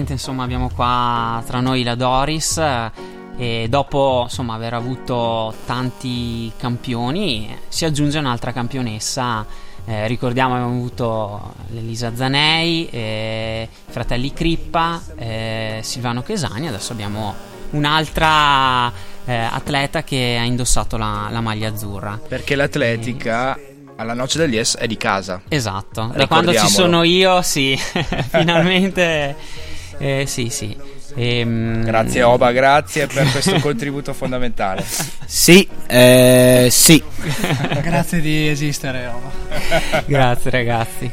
Finalmente insomma abbiamo qua tra noi la Doris eh, e dopo insomma aver avuto tanti campioni si aggiunge un'altra campionessa eh, ricordiamo abbiamo avuto Elisa Zanei, eh, i fratelli Crippa, eh, Silvano Chesani, adesso abbiamo un'altra eh, atleta che ha indossato la, la maglia azzurra. Perché l'atletica alla noce del Yes è di casa. Esatto, da quando ci sono io, sì, finalmente, eh, sì, sì. Ehm... Grazie Oba, grazie per questo contributo fondamentale. Sì, eh, sì. grazie di esistere Oba. grazie ragazzi.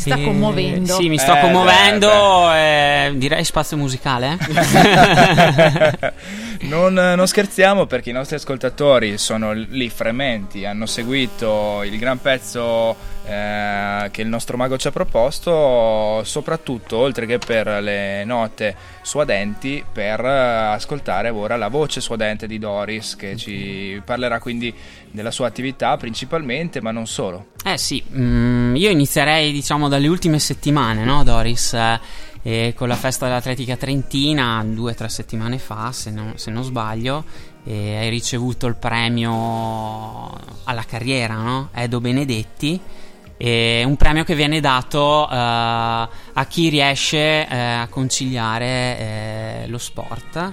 Si sta commuovendo. Sì, mi sto eh, commuovendo. Eh, direi spazio musicale. non, non, scherziamo perché i nostri ascoltatori sono lì frementi, hanno seguito il gran pezzo eh, che il nostro mago ci ha proposto, soprattutto oltre che per le note suadenti, per ascoltare ora la voce suadente di Doris che ci parlerà quindi della sua attività principalmente, ma non solo. Eh sì, mm, io inizierei diciamo dalle ultime settimane, no Doris? Eh, con la festa dell'atletica trentina due o tre settimane fa, se, no, se non sbaglio, e hai ricevuto il premio alla carriera, no? Edo Benedetti. È un premio che viene dato uh, a chi riesce uh, a conciliare uh, lo sport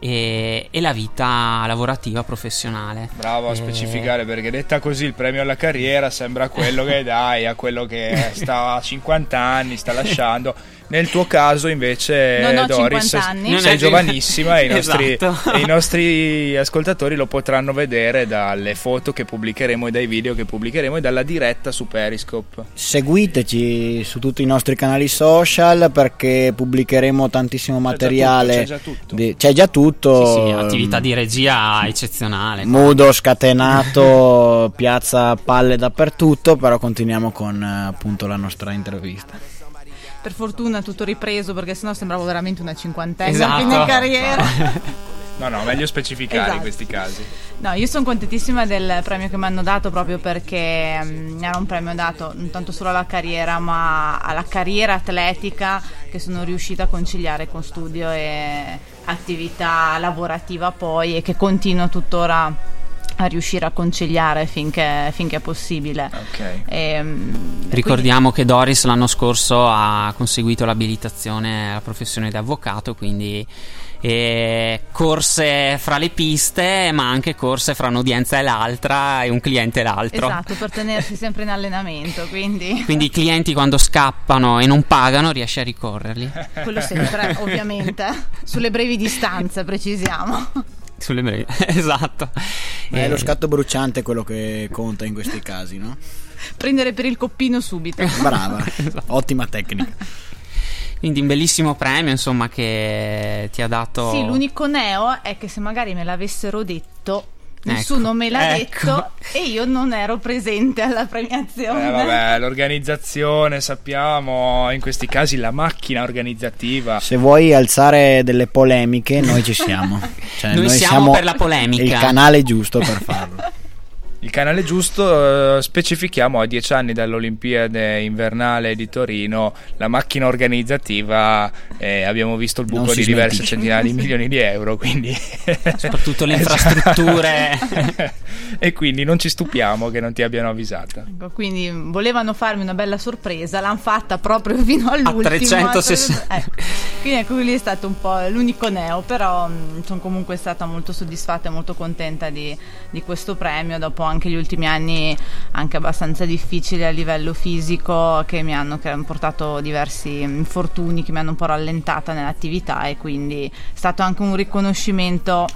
e, e, la vita lavorativa professionale. Bravo a specificare perché detta così il premio alla carriera sembra quello che dai a quello che sta a 50 anni, sta lasciando. Nel tuo caso, invece, non ho Doris, anni. sei giovanissima e i, nostri, esatto. e i nostri ascoltatori lo potranno vedere dalle foto che pubblicheremo e dai video che pubblicheremo e dalla diretta su Periscope. Seguiteci su tutti i nostri canali social perché pubblicheremo tantissimo materiale. C'è già tutto. C'è già tutto. C'è già tutto. Sì, sì, attività di regia eccezionale. Mudo, scatenato, piazza palle dappertutto, però continuiamo con appunto la nostra intervista. Per fortuna tutto ripreso perché sennò sembravo veramente una cinquantenne esatto. in carriera. No, no, meglio specificare esatto. in questi casi. No, io sono contentissima del premio che mi hanno dato proprio perché um, era un premio dato non tanto solo alla carriera, ma alla carriera atletica che sono riuscita a conciliare con studio e attività lavorativa poi e che continuo tuttora a riuscire a conciliare finché, finché è possibile. Okay. E, ehm, Ricordiamo quindi... che Doris l'anno scorso ha conseguito l'abilitazione alla professione di avvocato, quindi eh, corse fra le piste, ma anche corse fra un'udienza e l'altra e un cliente e l'altro. Esatto, per tenersi sempre in allenamento. Quindi, quindi i clienti quando scappano e non pagano riesci a ricorrerli. Quello sempre, ovviamente, sulle brevi distanze, precisiamo. Sulle brevi, esatto. Ma è lo scatto bruciante quello che conta in questi casi, no? Prendere per il coppino subito. Brava, esatto. ottima tecnica. Quindi un bellissimo premio, insomma, che ti ha dato. Sì, l'unico neo è che se magari me l'avessero detto nessuno ecco, me l'ha ecco. detto e io non ero presente alla premiazione. Eh, vabbè, l'organizzazione, sappiamo, in questi casi la macchina organizzativa. Se vuoi alzare delle polemiche, noi ci siamo. Cioè, noi, noi siamo, siamo per la polemica. Il canale giusto per farlo. Il canale giusto, eh, specifichiamo, a dieci anni dall'Olimpiade invernale di Torino, la macchina organizzativa, eh, abbiamo visto il buco di diverse centinaia di milioni di euro, quindi... Soprattutto le infrastrutture. e quindi non ci stupiamo che non ti abbiano avvisato. Ecco, quindi volevano farmi una bella sorpresa, l'hanno fatta proprio fino all'ultimo. A 360. Ecco. Quindi ecco, lì è stato un po' l'unico neo, però mh, sono comunque stata molto soddisfatta e molto contenta di, di questo premio dopo anche anche gli ultimi anni anche abbastanza difficili a livello fisico che mi hanno, che hanno portato diversi infortuni che mi hanno un po' rallentata nell'attività e quindi è stato anche un riconoscimento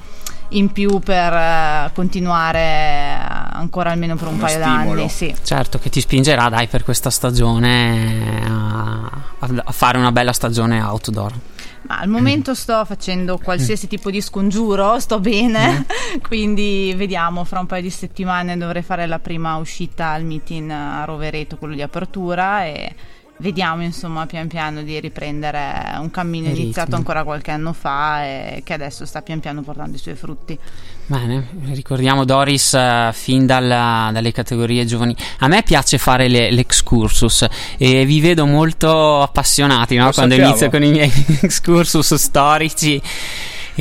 in più per uh, continuare ancora almeno per un Uno paio stimolo. d'anni. Sì. Certo che ti spingerà, dai, per questa stagione a, a- a fare una bella stagione outdoor. Ma al momento sto facendo qualsiasi tipo di scongiuro, sto bene, quindi vediamo, fra un paio di settimane dovrei fare la prima uscita al meeting a Rovereto, quello di apertura e vediamo insomma pian piano di riprendere un cammino iniziato ancora qualche anno fa e che adesso sta pian piano portando i suoi frutti. Bene, ricordiamo Doris eh, fin dalla- dalle categorie giovani. A me piace fare le- l'excursus e vi vedo molto appassionati no? Quando sappiamo. inizio con i miei excursus storici.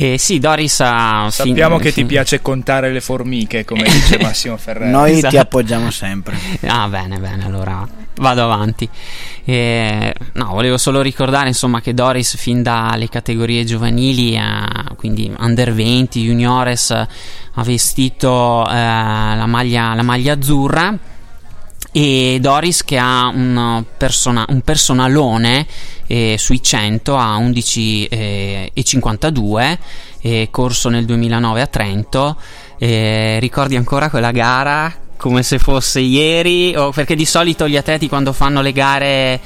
E sì, Doris ha. fin- Sappiamo che ti fin- piace contare le formiche, come dice Massimo Ferrero. Noi ti Esatto. appoggiamo sempre. Ah, bene, bene, allora vado avanti. Eh, no, volevo solo ricordare insomma che Doris fin dalle categorie giovanili, eh, quindi under 20, juniores, eh, ha vestito eh, la, maglia, la maglia azzurra e Doris che ha un, persona- un personalone eh, sui 100 a 11 eh, e 52 eh, corso nel 2009 a Trento. Eh, ricordi ancora quella gara come se fosse ieri? O perché di solito gli atleti quando fanno le gare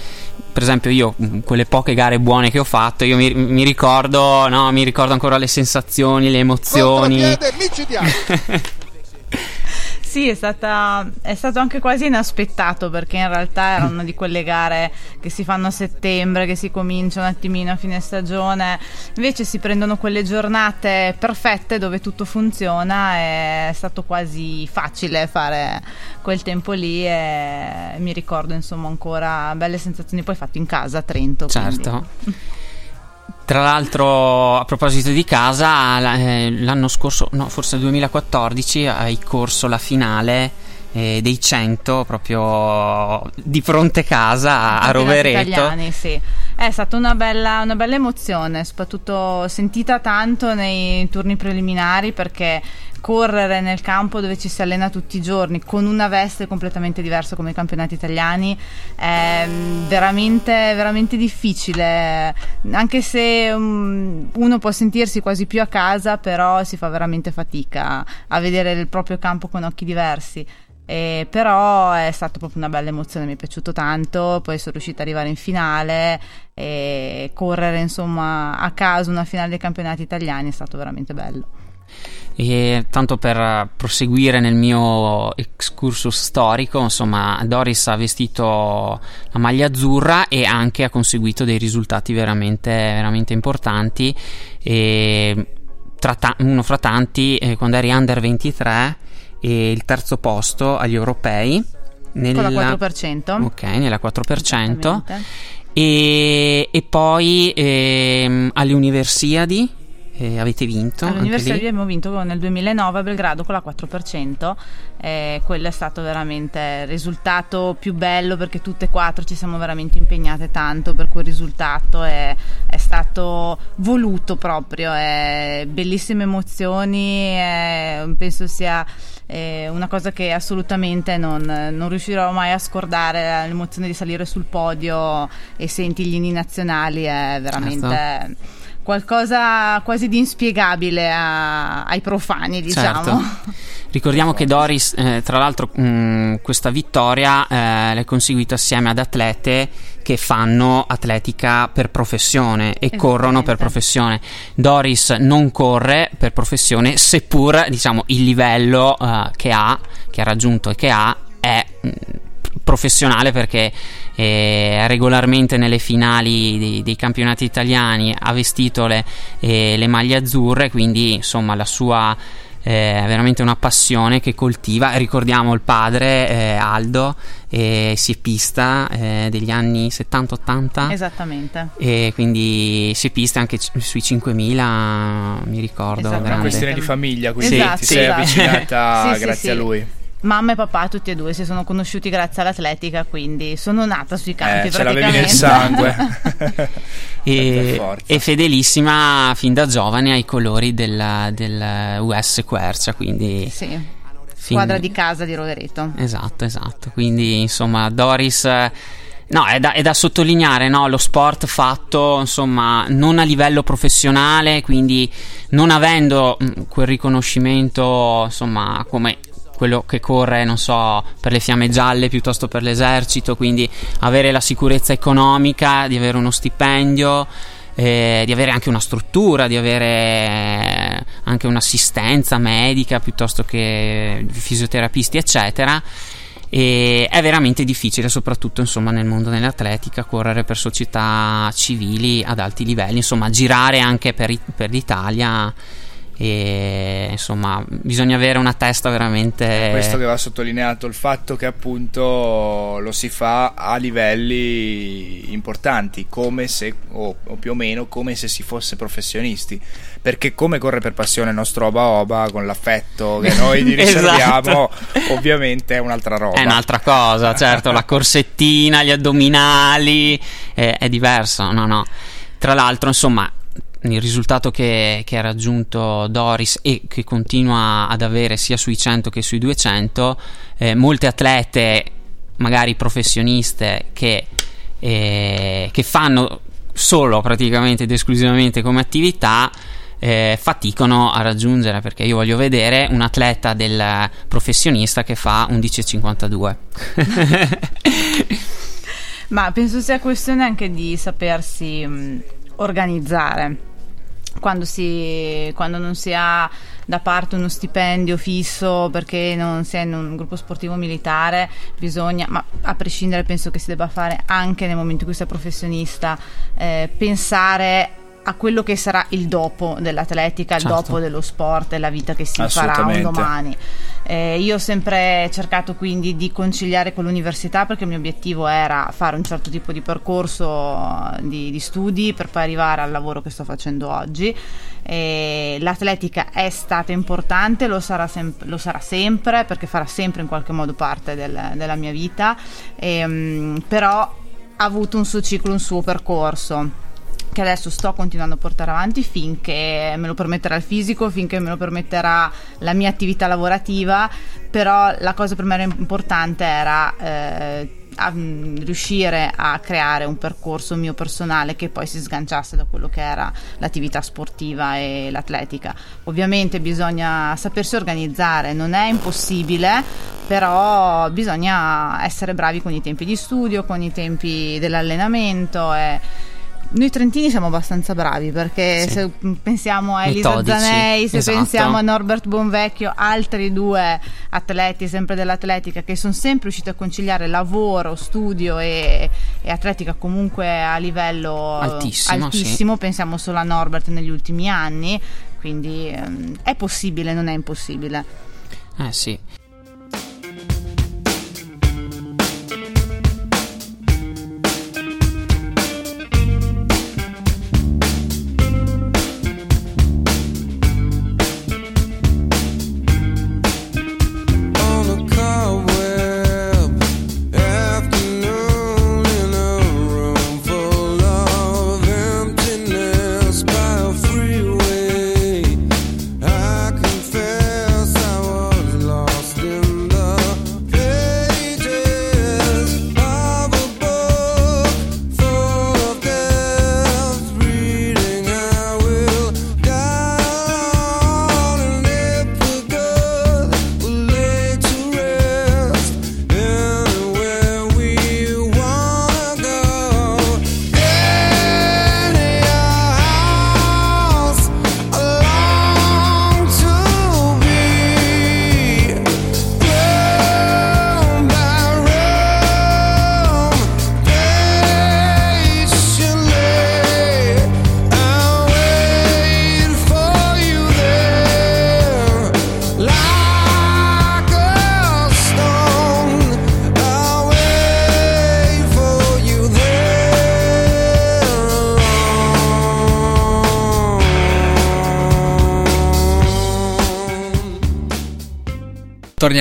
per esempio io mh, quelle poche gare buone che ho fatto io mi, mi ricordo no, mi ricordo ancora le sensazioni le emozioni Sì, è, stata, è stato anche quasi inaspettato perché in realtà era una di quelle gare che si fanno a settembre, che si comincia un attimino a fine stagione, invece si prendono quelle giornate perfette dove tutto funziona e è stato quasi facile fare quel tempo lì e mi ricordo insomma ancora belle sensazioni poi fatto in casa a Trento. quindi- Certo. Tra l'altro, a proposito di casa, eh, l'anno scorso, no, forse nel 2014, hai corso la finale eh, dei 100 proprio di fronte casa a, Rovereto. italiani, sì. È stata una bella, una bella emozione, soprattutto sentita tanto nei turni preliminari perché correre nel campo dove ci si allena tutti i giorni con una veste completamente diversa come i campionati italiani è mm, veramente, veramente difficile anche se mm, uno può sentirsi quasi più a casa però si fa veramente fatica a vedere il proprio campo con occhi diversi eh, però è stata proprio una bella emozione, mi è piaciuto tanto, poi sono riuscita ad arrivare in finale e correre insomma a caso una finale dei campionati italiani è stato veramente bello. E tanto per eh, proseguire nel mio excursus storico, insomma, Doris ha vestito la maglia azzurra e anche ha conseguito dei risultati veramente, veramente importanti. E tra ta- uno fra tanti, eh, quando eri under 23, e il terzo posto agli europei. Nella, Con la 4%. Ok, nella 4%. Esattamente. E, e poi ehm, alle Universiadi eh, avete vinto. All'università abbiamo vinto nel 2009 a Belgrado con la 4%, e quello è stato veramente il risultato più bello perché tutte e quattro ci siamo veramente impegnate tanto per quel risultato, è, è stato voluto proprio, è bellissime emozioni, è- penso sia eh, una cosa che assolutamente non, non riuscirò mai a scordare, l'emozione di salire sul podio e senti gli inni nazionali è veramente Certo. Qualcosa quasi di inspiegabile a- ai profani, diciamo. Certo. Ricordiamo che Doris, eh, tra l'altro, mh, questa vittoria eh, l'hai conseguita assieme ad atlete che fanno atletica per professione e corrono per professione. Doris non corre per professione, seppur diciamo il livello eh, che ha, che ha raggiunto e che ha è mh, professionale perché eh, regolarmente nelle finali dei, dei campionati italiani ha vestito le, eh, le maglie azzurre, quindi insomma la sua eh, è veramente una passione che coltiva. Ricordiamo il padre eh, Aldo, eh, siepista eh, degli anni 70-80. Esattamente. E quindi siepista anche c- sui 5000, mi ricordo. Esatto. Una questione di famiglia, quindi Esatto, ti sei esatto. avvicinata Sì, sì, grazie sì. a lui. Mamma e papà tutti e due si sono conosciuti grazie all'atletica, quindi sono nata sui campi Eh, ce l'avevi nel praticamente. sangue. E, e fedelissima fin da giovane ai colori del, del US Quercia, quindi sì, fin- squadra di casa di Rovereto. Esatto, esatto. Quindi, insomma, Doris. No, è da, è da sottolineare, no? Lo sport fatto, insomma, non a livello professionale, quindi non avendo mh, quel riconoscimento, insomma, come quello che corre, non so, per le fiamme gialle piuttosto per l'esercito, quindi avere la sicurezza economica, di avere uno stipendio. Eh, di avere anche una struttura, di avere anche un'assistenza medica piuttosto che fisioterapisti, eccetera. E è veramente difficile, soprattutto insomma, nel mondo dell'atletica, correre per società civili ad alti livelli, insomma, girare anche per, per l'Italia e insomma bisogna avere una testa veramente questo che va sottolineato il fatto che appunto lo si fa a livelli importanti come se o, o più o meno come se si fosse professionisti. Perché come corre per passione il nostro Oba Oba con l'affetto che noi gli riserviamo esatto. ovviamente è un'altra roba. È un'altra cosa certo la corsettina gli addominali è, è diverso no no. Tra l'altro insomma il risultato che, che, ha raggiunto Doris e che continua ad avere sia sui 100 che sui 200, eh, molte atlete, magari professioniste, che, eh, che, fanno solo praticamente ed esclusivamente come attività, eh, faticano a raggiungere perché io voglio vedere un atleta del professionista che fa 11,52. Ma penso sia questione anche di sapersi mh, organizzare quando, si, quando non si ha da parte uno stipendio fisso perché non si è in un gruppo sportivo militare, bisogna, ma a prescindere penso che si debba fare anche nel momento in cui sei professionista, eh, pensare a quello che sarà il dopo dell'atletica, certo. il dopo dello sport e la vita che si farà un domani. Eh, io ho sempre cercato quindi di conciliare con l'università perché il mio obiettivo era fare un certo tipo di percorso di, di studi per poi arrivare al lavoro che sto facendo oggi. Eh, l'atletica è stata importante, lo sarà, sem- lo sarà, sempre perché farà sempre in qualche modo parte del, della mia vita, ehm, però ha avuto un suo ciclo, un suo percorso che adesso sto continuando a portare avanti finché me lo permetterà il fisico, finché me lo permetterà la mia attività lavorativa, però la cosa per me era importante era eh, a, riuscire a creare un percorso mio personale che poi si sganciasse da quello che era l'attività sportiva e l'atletica. Ovviamente bisogna sapersi organizzare, non è impossibile, però bisogna essere bravi con i tempi di studio, con i tempi dell'allenamento e noi trentini siamo abbastanza bravi perché sì. se pensiamo a Elisa Metodici, Zanei, se esatto. pensiamo a Norbert Bonvecchio, altri due atleti sempre dell'atletica che sono sempre riusciti a conciliare lavoro, studio e, e atletica comunque a livello altissimo, altissimo. Sì. pensiamo solo a Norbert negli ultimi anni, quindi ehm, è possibile, non è impossibile. Eh sì.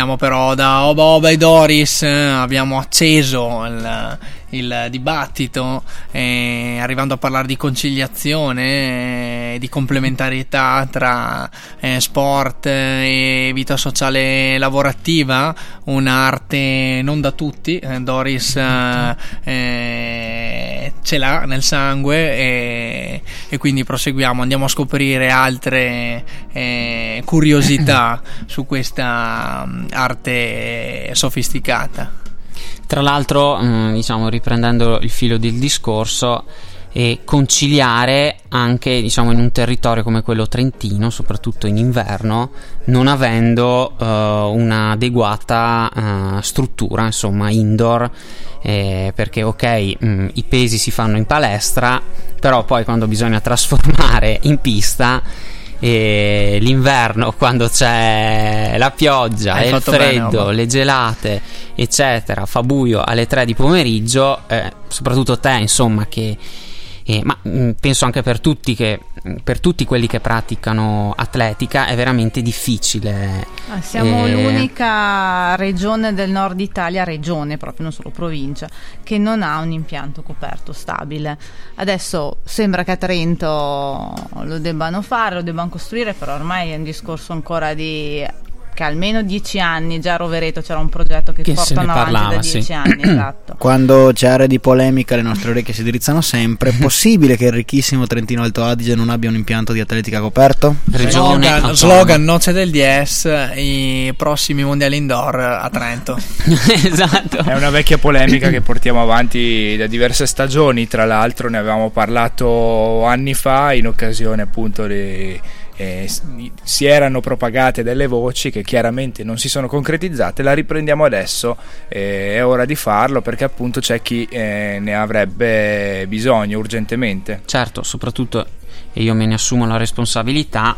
Torniamo però da Oba Oba e Doris, abbiamo acceso il, il dibattito, eh, arrivando a parlare di conciliazione, eh, di complementarietà tra eh, sport e vita sociale lavorativa, un'arte non da tutti. Eh, Doris eh, ce l'ha nel sangue e, e, quindi proseguiamo, andiamo a scoprire altre eh, curiosità su questa um, arte sofisticata. Tra l'altro, mm, diciamo, riprendendo il filo del discorso, e conciliare anche diciamo in un territorio come quello trentino soprattutto in inverno non avendo uh, un'adeguata uh, struttura insomma indoor eh, perché ok mh, mm, i pesi si fanno in palestra però poi quando bisogna trasformare in pista e l'inverno quando c'è la pioggia e il freddo, bene, le gelate, eccetera, fa buio alle 3 di pomeriggio, eh, soprattutto te, insomma, che eh, ma mh, mm, penso anche per tutti, che, per tutti quelli che praticano atletica è veramente difficile. Ah, siamo eh, l'unica regione del nord Italia, regione proprio, non solo provincia, che non ha un impianto coperto stabile. Adesso sembra che a Trento lo debbano fare, lo debbano costruire, però ormai è un discorso ancora di che almeno dieci anni già a Rovereto c'era un progetto che, che portano avanti parlava, da dieci sì. anni esatto. quando c'è area di polemica le nostre orecchie si drizzano sempre è possibile che il ricchissimo Trentino Alto Adige non abbia un impianto di atletica coperto? Regione slogan, slogan Noce del DS i prossimi mondiali indoor a Trento esatto è una vecchia polemica che portiamo avanti da diverse stagioni tra l'altro ne avevamo parlato anni fa in occasione appunto di eh, si erano propagate delle voci che chiaramente non si sono concretizzate, la riprendiamo adesso, eh, è ora di farlo perché appunto c'è chi eh, ne avrebbe bisogno urgentemente. Certo, soprattutto, e io me ne assumo la responsabilità,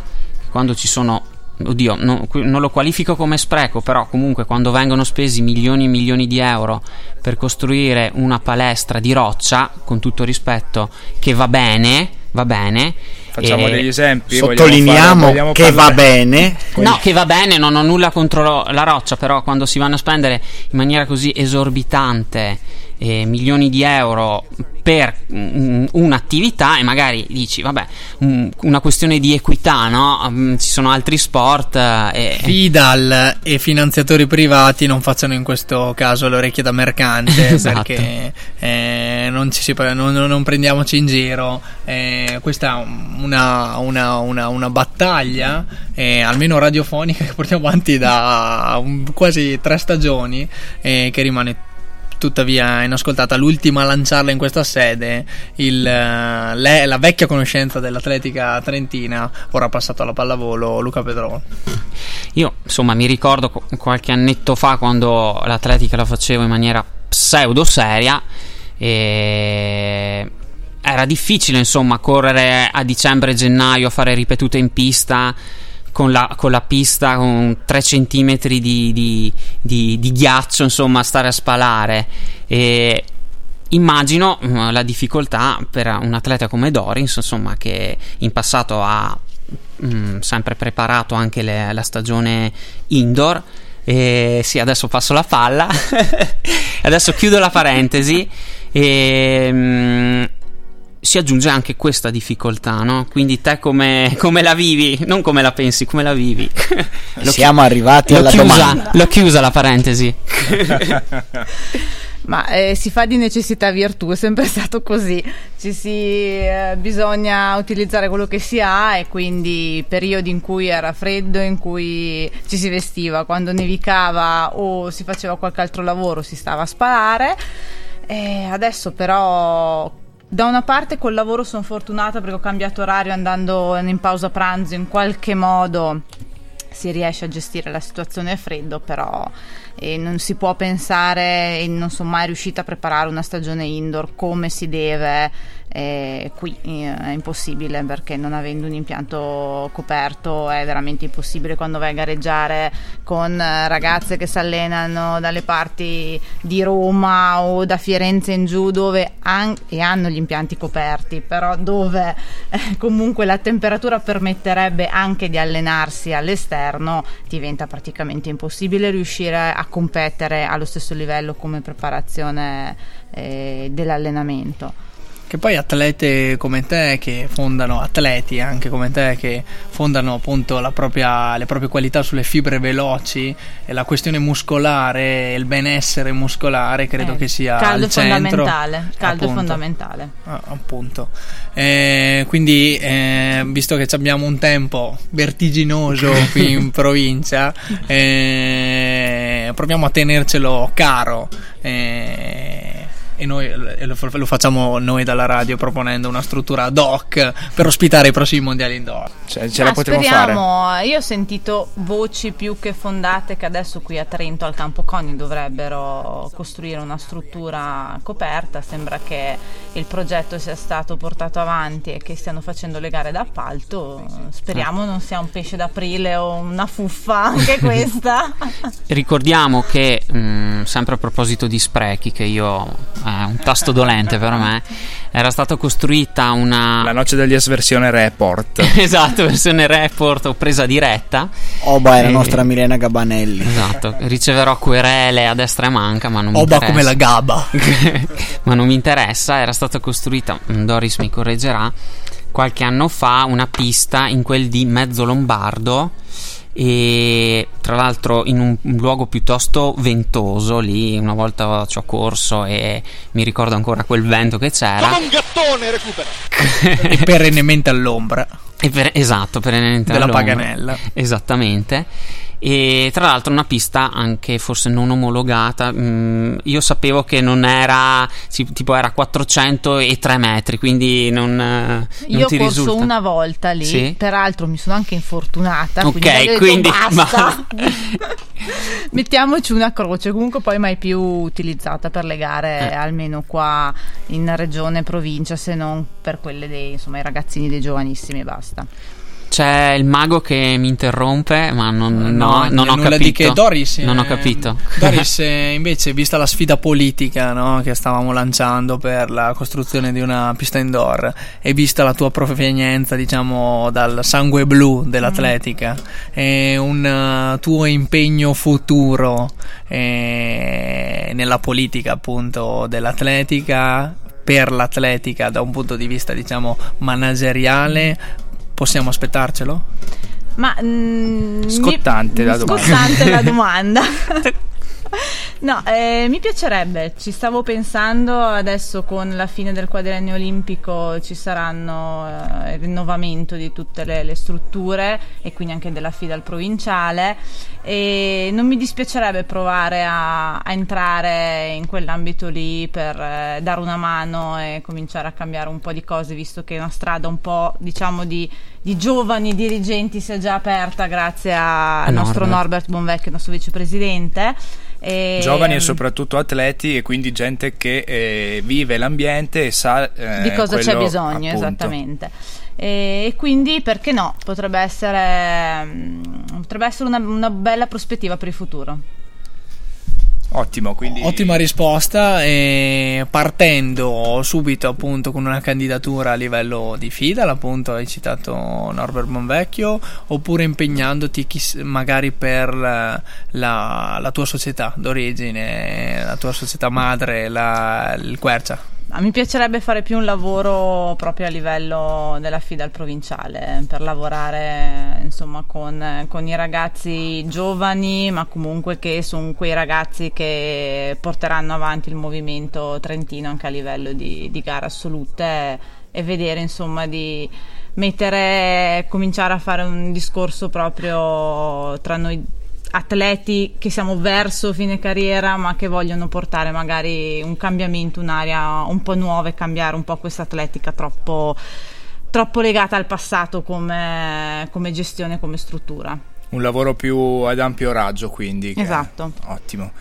quando ci sono oddio, no, non lo qualifico come spreco, però comunque quando vengono spesi milioni e milioni di euro per costruire una palestra di roccia, con tutto rispetto, che va bene, va bene, Facciamo degli esempi. Sottolineiamo fare, che va bene. No, che va bene, non ho nulla contro la roccia, però quando si vanno a spendere in maniera così esorbitante eh, milioni di euro per mm, un'attività e magari dici vabbè um, una questione di equità no um, ci sono altri sport eh, Fidal e finanziatori privati non facciano in questo caso l'orecchia da mercante esatto. perché eh, non, si, non, non, prendiamoci in giro eh, questa è una, una, una, una battaglia eh, almeno radiofonica che portiamo avanti da um, quasi tre stagioni eh, che rimane tuttavia inascoltata. L'ultima a lanciarla in questa sede il, eh, le, la vecchia conoscenza dell'atletica trentina ora passato alla pallavolo Luca Pedro. Io insomma mi ricordo qualche annetto fa quando l'atletica la facevo in maniera pseudo seria e era difficile insomma correre a dicembre gennaio a fare ripetute in pista con la, con la pista con 3 cm di, di, di, di, ghiaccio, insomma, stare a spalare. E immagino uh, la difficoltà per un atleta come Dorins, insomma, che in passato ha um, sempre preparato anche le, la stagione indoor. E sì, adesso passo la palla. adesso chiudo la parentesi. E, um, si aggiunge anche questa difficoltà, no? Quindi te come, come, la vivi, non come la pensi, come la vivi. Siamo chi- arrivati alla chiusa, domanda. L'ho chiusa la parentesi. Ma eh, si fa di necessità virtù, è sempre stato così. Ci si, eh, bisogna utilizzare quello che si ha e quindi periodi in cui era freddo, in cui ci si vestiva, quando nevicava o si faceva qualche altro lavoro si stava a spalare. E adesso però da una parte col lavoro sono fortunata perché ho cambiato orario andando in pausa pranzo in qualche modo si riesce a gestire la situazione a freddo, però eh, non si può pensare e non sono mai riuscita a preparare una stagione indoor come si deve eh, qui è impossibile perché non avendo un impianto coperto è veramente impossibile quando vai a gareggiare con eh, ragazze che si allenano dalle parti di Roma o da Firenze in giù dove han- e hanno gli impianti coperti però dove eh, comunque la temperatura permetterebbe anche di allenarsi all'esterno diventa praticamente impossibile riuscire a competere allo stesso livello come preparazione eh, dell'allenamento Che poi atlete come te che fondano, atleti anche come te che fondano appunto propria, le proprie qualità sulle fibre veloci e la questione muscolare, il benessere muscolare credo Eh, che sia caldo al centro. fondamentale, caldo Appunto. fondamentale. Ah, appunto. Eh, quindi, eh, visto che abbiamo un tempo vertiginoso qui in provincia, eh, proviamo a tenercelo caro. eh, e noi e lo, lo facciamo noi dalla radio proponendo una struttura ad hoc per ospitare i prossimi mondiali indoor. Cioè, ce Ma la potremo fare. speriamo, io ho sentito voci più che fondate che adesso qui a Trento al Campo Coni dovrebbero costruire una struttura coperta, sembra che il progetto sia stato portato avanti e che stiano facendo le gare d'appalto, speriamo non sia un pesce d'aprile o una fuffa anche questa. Ricordiamo che, mh, sempre a proposito di sprechi, che io è un tasto dolente per me, era stata costruita una. La noce degli S versione report. esatto, versione report o presa diretta. Oba è la Eh, nostra Milena Gabanelli. Esatto, riceverò querele a destra e manca, ma non mi Oba interessa. come la gaba. ma non mi interessa, era stata costruita, mm, Doris mi correggerà, qualche anno fa una pista in quel di Mezzo Lombardo e tra l'altro in un, un luogo piuttosto ventoso lì una volta ci ho corso e mi ricordo ancora quel vento che c'era e perennemente all'ombra E per- esatto perennemente della all'ombra. Paganella. Esattamente. E tra l'altro una pista anche forse non omologata. mm, io sapevo che non era tipo era 403 metri, quindi non, eh, non Io ho ti corso risulta. una volta lì, Sì? peraltro mi sono anche infortunata. Ok, quindi, ho quindi- basta. Mettiamoci una croce, comunque poi mai più utilizzata per le gare, Eh. almeno qua in regione, provincia, se non per quelle dei insomma, i ragazzini dei giovanissimi e basta. C'è il mago che mi interrompe, ma non, no, non ho capito. di che Doris non ho eh, capito. Doris eh, invece vista la sfida politica no, che stavamo lanciando per la costruzione di una pista indoor e vista la tua provenienza diciamo dal sangue blu dell'atletica e un eh, tuo impegno futuro eh, nella politica appunto dell'atletica per l'atletica da un punto di vista diciamo manageriale possiamo aspettarcelo? Ma mm, Scottante mi- la domanda. Scottante la domanda. No, eh, mi piacerebbe, ci stavo pensando adesso con la fine del quadriennio olimpico ci saranno eh, il rinnovamento di tutte le, le strutture e quindi anche della FIDA al provinciale. E non mi dispiacerebbe provare a, a entrare in quell'ambito lì per eh, dare una mano e cominciare a cambiare un po' di cose visto che è una strada un po' diciamo di, di giovani dirigenti si è già aperta grazie a- al nostro Norbert. Norbert Bonvecchio, il nostro vicepresidente. E, Giovani e soprattutto atleti e quindi gente che eh, vive l'ambiente e sa eh, di cosa c'è bisogno appunto. esattamente e, e quindi perché no potrebbe essere mm, potrebbe essere una, una bella prospettiva per il futuro Ottimo, quindi Ottima risposta e partendo subito appunto con una candidatura a livello di FIDAL, appunto hai citato Norbert Bonvecchio, oppure impegnandoti chiss- magari per la, la- la tua società d'origine, la tua società madre, la- il Quercia. Mi piacerebbe fare più un lavoro proprio a livello della FIDAL provinciale per lavorare insomma con, con i ragazzi giovani ma comunque che sono quei ragazzi che porteranno avanti il movimento trentino anche a livello di, di gare assolute e vedere insomma di mettere cominciare a fare un discorso proprio tra noi atleti che siamo verso fine carriera ma che vogliono portare magari un cambiamento, un'area un po' nuova e cambiare un po' questa atletica troppo, troppo legata al passato come, come gestione, come struttura. un lavoro più ad ampio raggio quindi Esatto. ottimo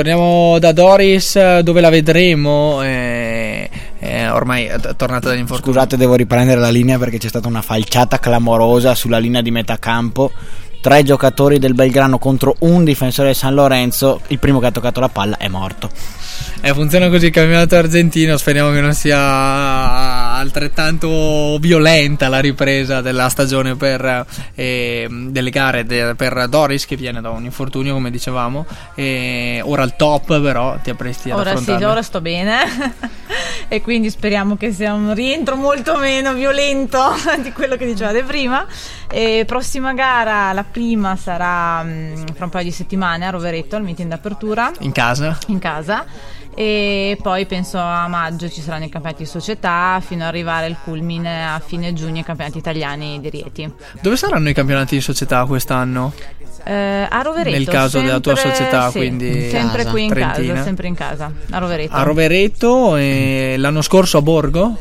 Torniamo da Doris, dove la vedremo. eh, eh, ormai è tornata dall'infortunio. Scusate, devo riprendere la linea perché c'è stata una falciata clamorosa sulla linea di metà campo. Tre giocatori del Belgrano contro un difensore del San Lorenzo. Il primo che ha toccato la palla è morto. Eh, funziona così il campionato argentino. Speriamo che non sia altrettanto violenta la ripresa della stagione per eh, delle gare de- per Doris, che viene da un infortunio, come dicevamo. E ora al top, però ti appresti ad Ora sì, affrontarlo. ora sto bene e quindi speriamo che sia un rientro molto meno violento di quello che dicevate prima. E prossima gara, la prima sarà mm, fra un paio di settimane a Rovereto, al meeting d'apertura In casa. in casa e poi penso a maggio ci saranno i campionati di società fino ad arrivare al culmine a fine giugno i campionati italiani di Rieti. Dove saranno i campionati di società quest'anno? Eh, a Rovereto. Nel caso della tua sempre- società, sì, quindi sempre casa, qui in Trentina. casa, sempre in casa, a Rovereto. A Rovereto e l'anno scorso a Borgo?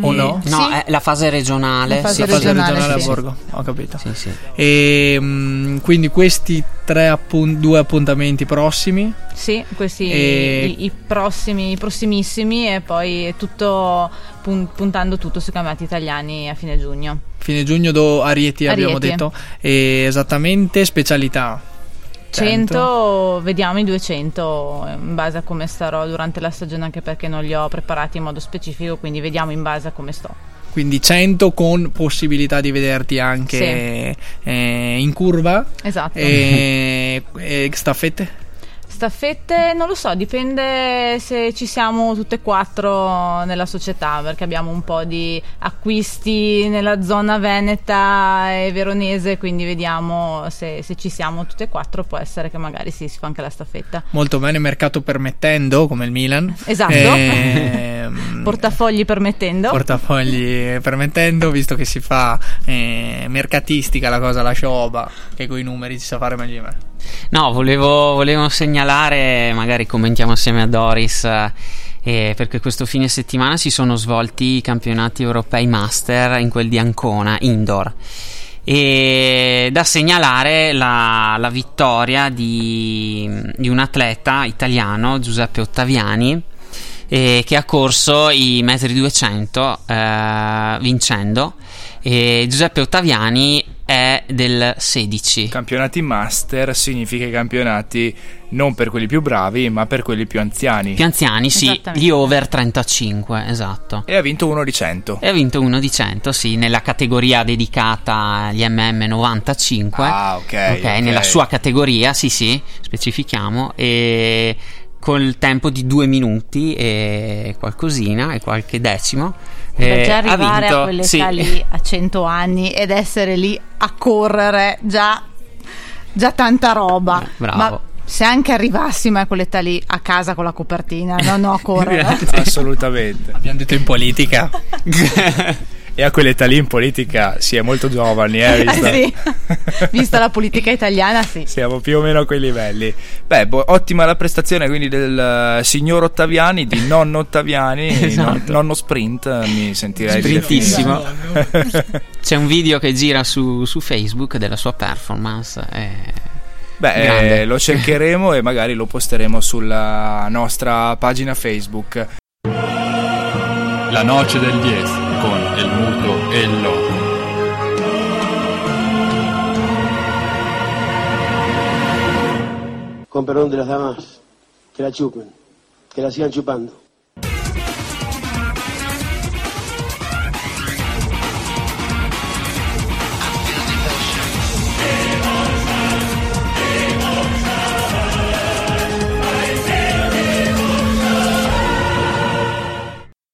O no? No, Sì. è la fase regionale. La fase sì, La fase regionale, regionale sì. a Borgo, ho capito. sì, sì. E mm, quindi questi tre appun- due appuntamenti prossimi. Sì, questi E- i, i prossimi, i prossimissimi e poi tutto pun- puntando tutto sui campionati italiani a fine giugno. Fine giugno do- a Rieti A abbiamo Rieti. detto. E esattamente specialità. 100, vediamo i 200 in base a come starò durante la stagione anche perché non li ho preparati in modo specifico, quindi vediamo in base a come sto. Quindi 100 con possibilità di vederti anche eh, in curva. Esatto. E, e staffette? Staffette non lo so, dipende se ci siamo tutte e quattro nella società, perché abbiamo un po' di acquisti nella zona veneta e veronese, quindi vediamo se, se ci siamo tutte e quattro, può essere che magari sì, si fa anche la staffetta. Molto bene, mercato permettendo, come il Milan. Esatto. Ehm, Portafogli permettendo. portafogli permettendo, visto che si fa eh, mercatistica la cosa alla Shoba, che con i numeri si sa fare meglio di me. No, volevo, volevo segnalare, magari commentiamo assieme a Doris, eh, perché questo fine settimana si sono svolti i campionati europei master in quel di Ancona, indoor. E da segnalare la, la vittoria di, di un atleta italiano, Giuseppe Ottaviani, eh, che ha corso i metri 200 eh, vincendo. E Giuseppe Ottaviani è del 16. Campionati master significa i campionati non per quelli più bravi, ma per quelli più anziani. Più anziani, sì, gli over 35, esatto. E ha vinto uno di 100. E ha vinto uno di 100, sì, nella categoria dedicata agli MM 95. Ah, ok, ok. nella sua categoria, sì, sì, specifichiamo. E col tempo di due minuti e qualcosina, e qualche decimo. Per eh, già ha arrivare vinto, a quell'età sì. lì a 100 anni ed essere lì a correre già, già tanta roba. Eh, bravo. Ma se anche arrivassimo a quell'età lì a casa con la copertina, no, no, a correre. Assolutamente. Abbiamo detto in politica. E a quell'età lì in politica si è molto giovani, eh, vista- sì. Vista la politica italiana, sì. Siamo più o meno a quei livelli. Beh, bo- ottima la prestazione quindi del eh, signor Ottaviani, di nonno Ottaviani, Esatto. non- nonno sprint, eh, mi sentirei Sprintissimo. C'è un video che gira su, su Facebook della sua performance. eh, Beh, eh, Grande. lo cercheremo e magari lo posteremo sulla nostra pagina Facebook. La noce del 10 con el e el loco. Con perdón de las damas, que la chupen, que la sigan chupando.